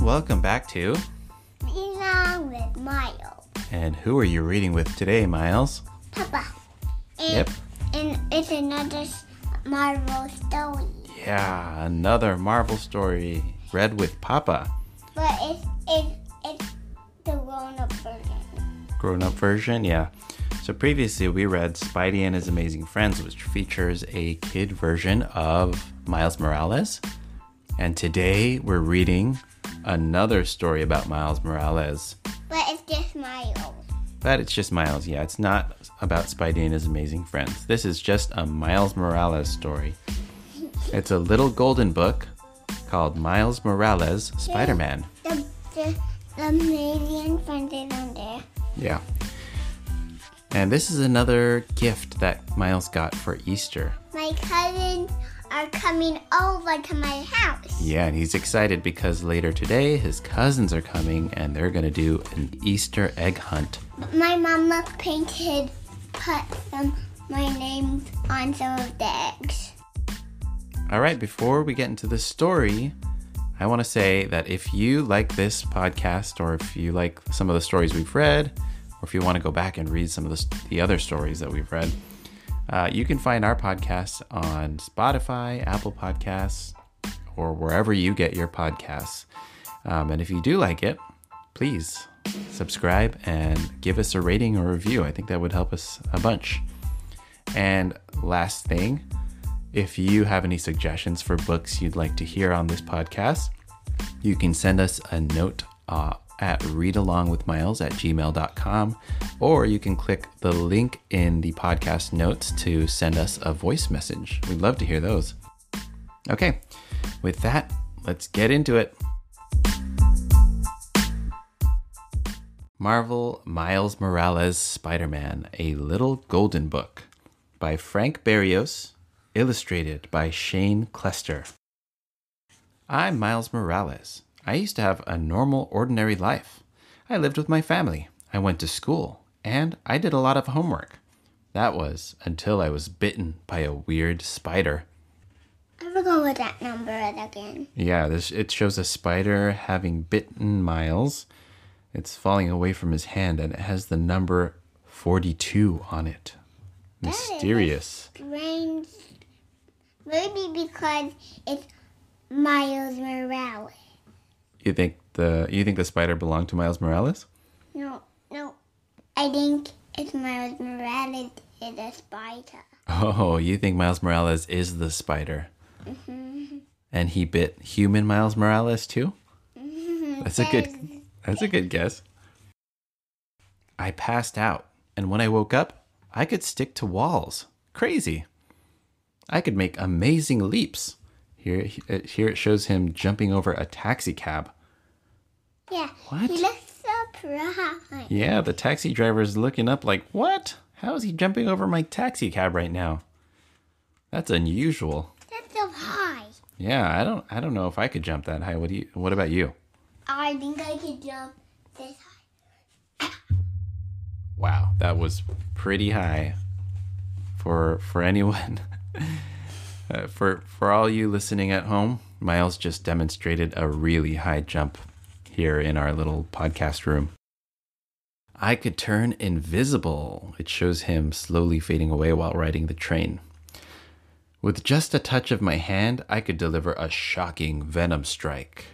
welcome back to. Along with Miles. And who are you reading with today, Miles? Papa. And, Yep. And it's another Marvel story. Yeah, another Marvel story read with Papa. But it's, it's, it's the grown up version. Grown up version, yeah. So previously we read Spidey and His Amazing Friends, which features a kid version of Miles Morales. And today we're reading another story about Miles Morales. But it's just Miles. But it's just Miles, yeah. It's not about Spidey and his amazing friends. This is just a Miles Morales story. It's a little golden book called Miles Morales Spider Man. The, the, the amazing friends is on there. Yeah. And this is another gift that Miles got for Easter. My cousins are coming over to my house. Yeah, and he's excited because later today his cousins are coming and they're going to do an Easter egg hunt. My mama painted, put some my name on some of the eggs. All right, before we get into the story, I want to say that if you like this podcast or if you like some of the stories we've read, or if you want to go back and read some of the, the other stories that we've read, uh, you can find our podcast on Spotify, Apple Podcasts, or wherever you get your podcasts. Um, and if you do like it, please subscribe and give us a rating or review. I think that would help us a bunch. And last thing, if you have any suggestions for books you'd like to hear on this podcast, you can send us a note uh, at readalongwithmiles at gmail.com, or you can click the link in the podcast notes to send us a voice message. We'd love to hear those. Okay, with that, let's get into it. Marvel Miles Morales Spider Man, A Little Golden Book by Frank Berrios, illustrated by Shane Clester. I'm Miles Morales. I used to have a normal, ordinary life. I lived with my family, I went to school, and I did a lot of homework. That was until I was bitten by a weird spider. I forgot what that number is again. Yeah, this it shows a spider having bitten Miles. It's falling away from his hand and it has the number 42 on it. Mysterious. Strange. Maybe because it's Miles Morales. You think the you think the spider belonged to Miles Morales? No, no. I think it's Miles Morales is a spider. Oh, you think Miles Morales is the spider? Mhm. And he bit human Miles Morales too? Mhm. That's a good that's a good guess. I passed out, and when I woke up, I could stick to walls. Crazy. I could make amazing leaps. Here uh, here it shows him jumping over a taxi cab. Yeah. What? He looks surprised. Yeah, the taxi driver is looking up like, "What? How is he jumping over my taxi cab right now?" That's unusual. That's so high. Yeah, I don't I don't know if I could jump that high. What do you what about you? I think I could jump this high. Wow, that was pretty high for for anyone. uh, for for all you listening at home, Miles just demonstrated a really high jump here in our little podcast room. I could turn invisible. It shows him slowly fading away while riding the train. With just a touch of my hand, I could deliver a shocking venom strike.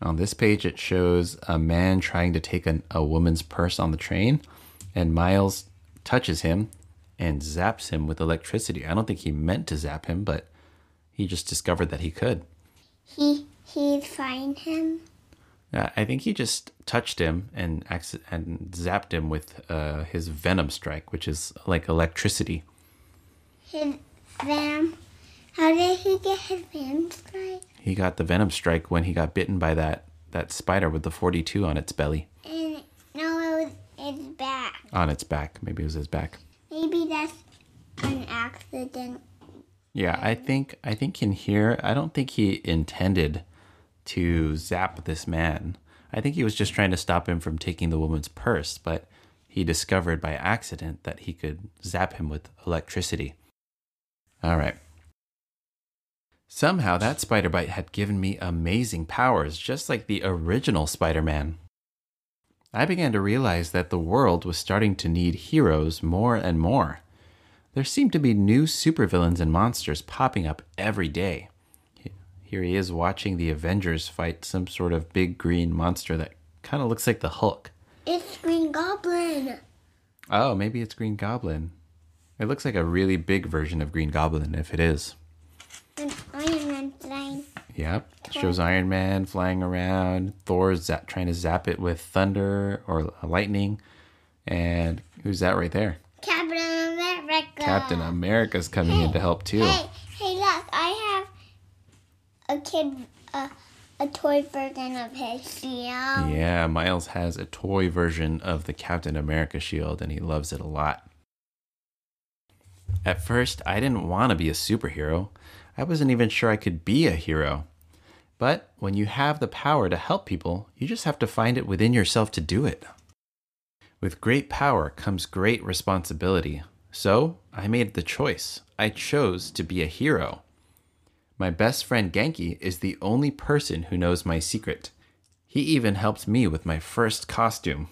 On this page, it shows a man trying to take an, a woman's purse on the train, and Miles touches him and zaps him with electricity. I don't think he meant to zap him, but he just discovered that he could. He he's find him. Uh, I think he just touched him and and zapped him with uh, his venom strike, which is like electricity. His venom. How did he get his venom strike? He got the venom strike when he got bitten by that that spider with the 42 on its belly, And no, it was his back. on its back. Maybe it was his back. Accident. Yeah, I think I think in here, I don't think he intended to zap this man. I think he was just trying to stop him from taking the woman's purse, but he discovered by accident that he could zap him with electricity. All right. Somehow that spider bite had given me amazing powers, just like the original Spider Man. I began to realize that the world was starting to need heroes more and more. There seem to be new supervillains and monsters popping up every day. Here he is watching the Avengers fight some sort of big green monster that kind of looks like the Hulk. It's Green Goblin. Oh, maybe it's Green Goblin. It looks like a really big version of Green Goblin if it is. And Iron Man flying. Yep. Shows Iron Man flying around, Thor's zap, trying to zap it with thunder or lightning. And who's that right there? Captain America. Captain America's coming in to help too. Hey, hey, look! I have a kid, uh, a toy version of his shield. Yeah, Miles has a toy version of the Captain America shield and he loves it a lot. At first, I didn't want to be a superhero. I wasn't even sure I could be a hero. But when you have the power to help people, you just have to find it within yourself to do it. With great power comes great responsibility. So I made the choice. I chose to be a hero. My best friend Ganke is the only person who knows my secret. He even helped me with my first costume.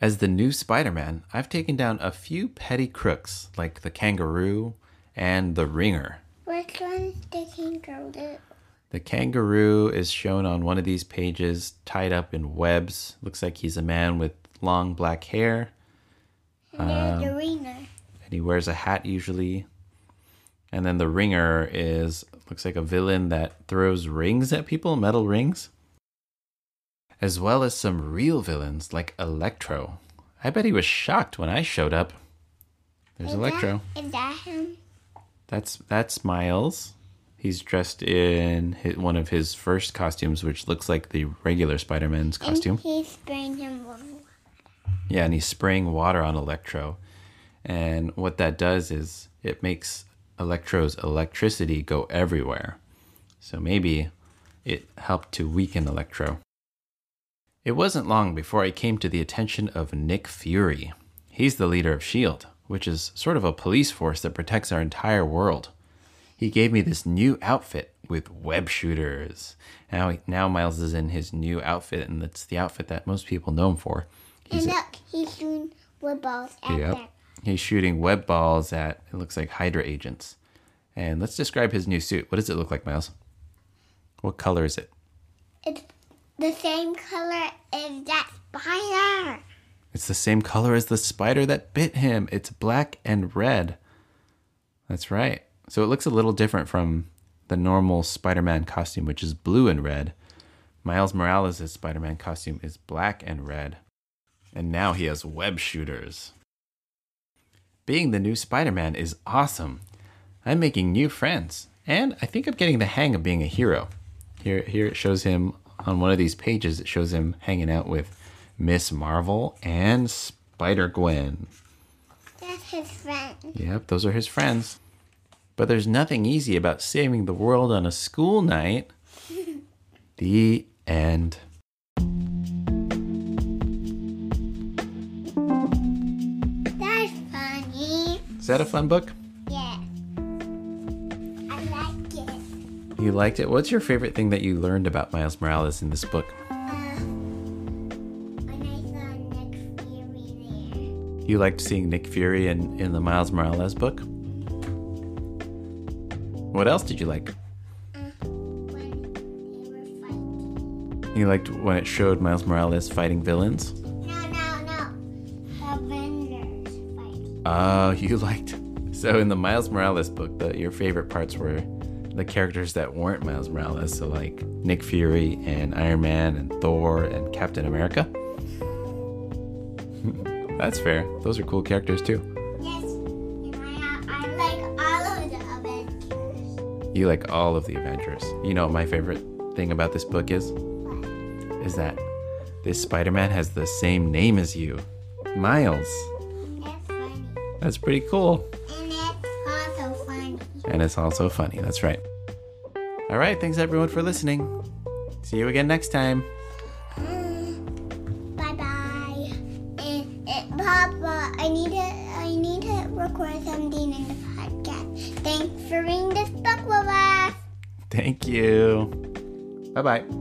As the new Spider Man, I've taken down a few petty crooks like the kangaroo and the ringer. Which one's the kangaroo? The kangaroo is shown on one of these pages, tied up in webs. Looks like he's a man with long black hair, um, the ringer. and he wears a hat usually. And then the ringer is looks like a villain that throws rings at people, metal rings. As well as some real villains like Electro. I bet he was shocked when I showed up. There's Is Electro. That, is that him? That's that's Miles. He's dressed in hi one of his first costumes, which looks like the regular Spider-Man's costume. And he's spraying him with Yeah, and he's spraying water on Electro. And what that does is it makes Electro's electricity go everywhere. So maybe it helped to weaken Electro. It wasn't long before I came to the attention of Nick Fury. He's the leader of S.H.I.E.L.D., which is sort of a police force that protects our entire world. He gave me this new outfit with web shooters. Now, now Miles is in his new outfit, and it's the outfit that most people know him for. He's And look, he's doing wood balls at Yep. them. He's shooting web balls at it looks like Hydra agents. And let's describe his new suit. What does it look like, Miles? What color is it? It's the same color as that spider. It's the same color as the spider that bit him. It's black and red. That's right. So it looks a little different from the normal Spider-Man costume, which is blue and red. Miles Morales' Spider-Man costume is black and red. And now he has web shooters. Being the new Spider-Man is awesome. I'm making new friends, and I think I'm getting the hang of being a hero. Here, here it shows him on one of these pages. It shows him hanging out with Ms. Marvel and Spider Gwen. That's his friend. Yep, those are his friends. But there's nothing easy about saving the world on a school night. the end. Is that a fun book? Yeah. I like it. You liked it? What's your favorite thing that you learned about Miles Morales in this book? Uh, when I saw Nick Fury there. You liked seeing Nick Fury in, in the Miles Morales book? What else did you like? Uh, when they were fighting. You liked when it showed Miles Morales fighting villains? Oh, you liked. So in the Miles Morales book, the, your favorite parts were the characters that weren't Miles Morales, so like Nick Fury and Iron Man and Thor and Captain America. That's fair. Those are cool characters too. Yes. And I, I like all of the Avengers. You like all of the Avengers. You know what my favorite thing about this book is? Is that this Spider-Man has the same name as you. Miles. That's pretty cool. And it's also funny. And it's also funny. That's right. All right. Thanks everyone for listening. See you again next time. Mm, bye bye. And, and Papa, I need to I need to record something in the podcast. Thanks for reading this book with us. Thank you. Bye bye.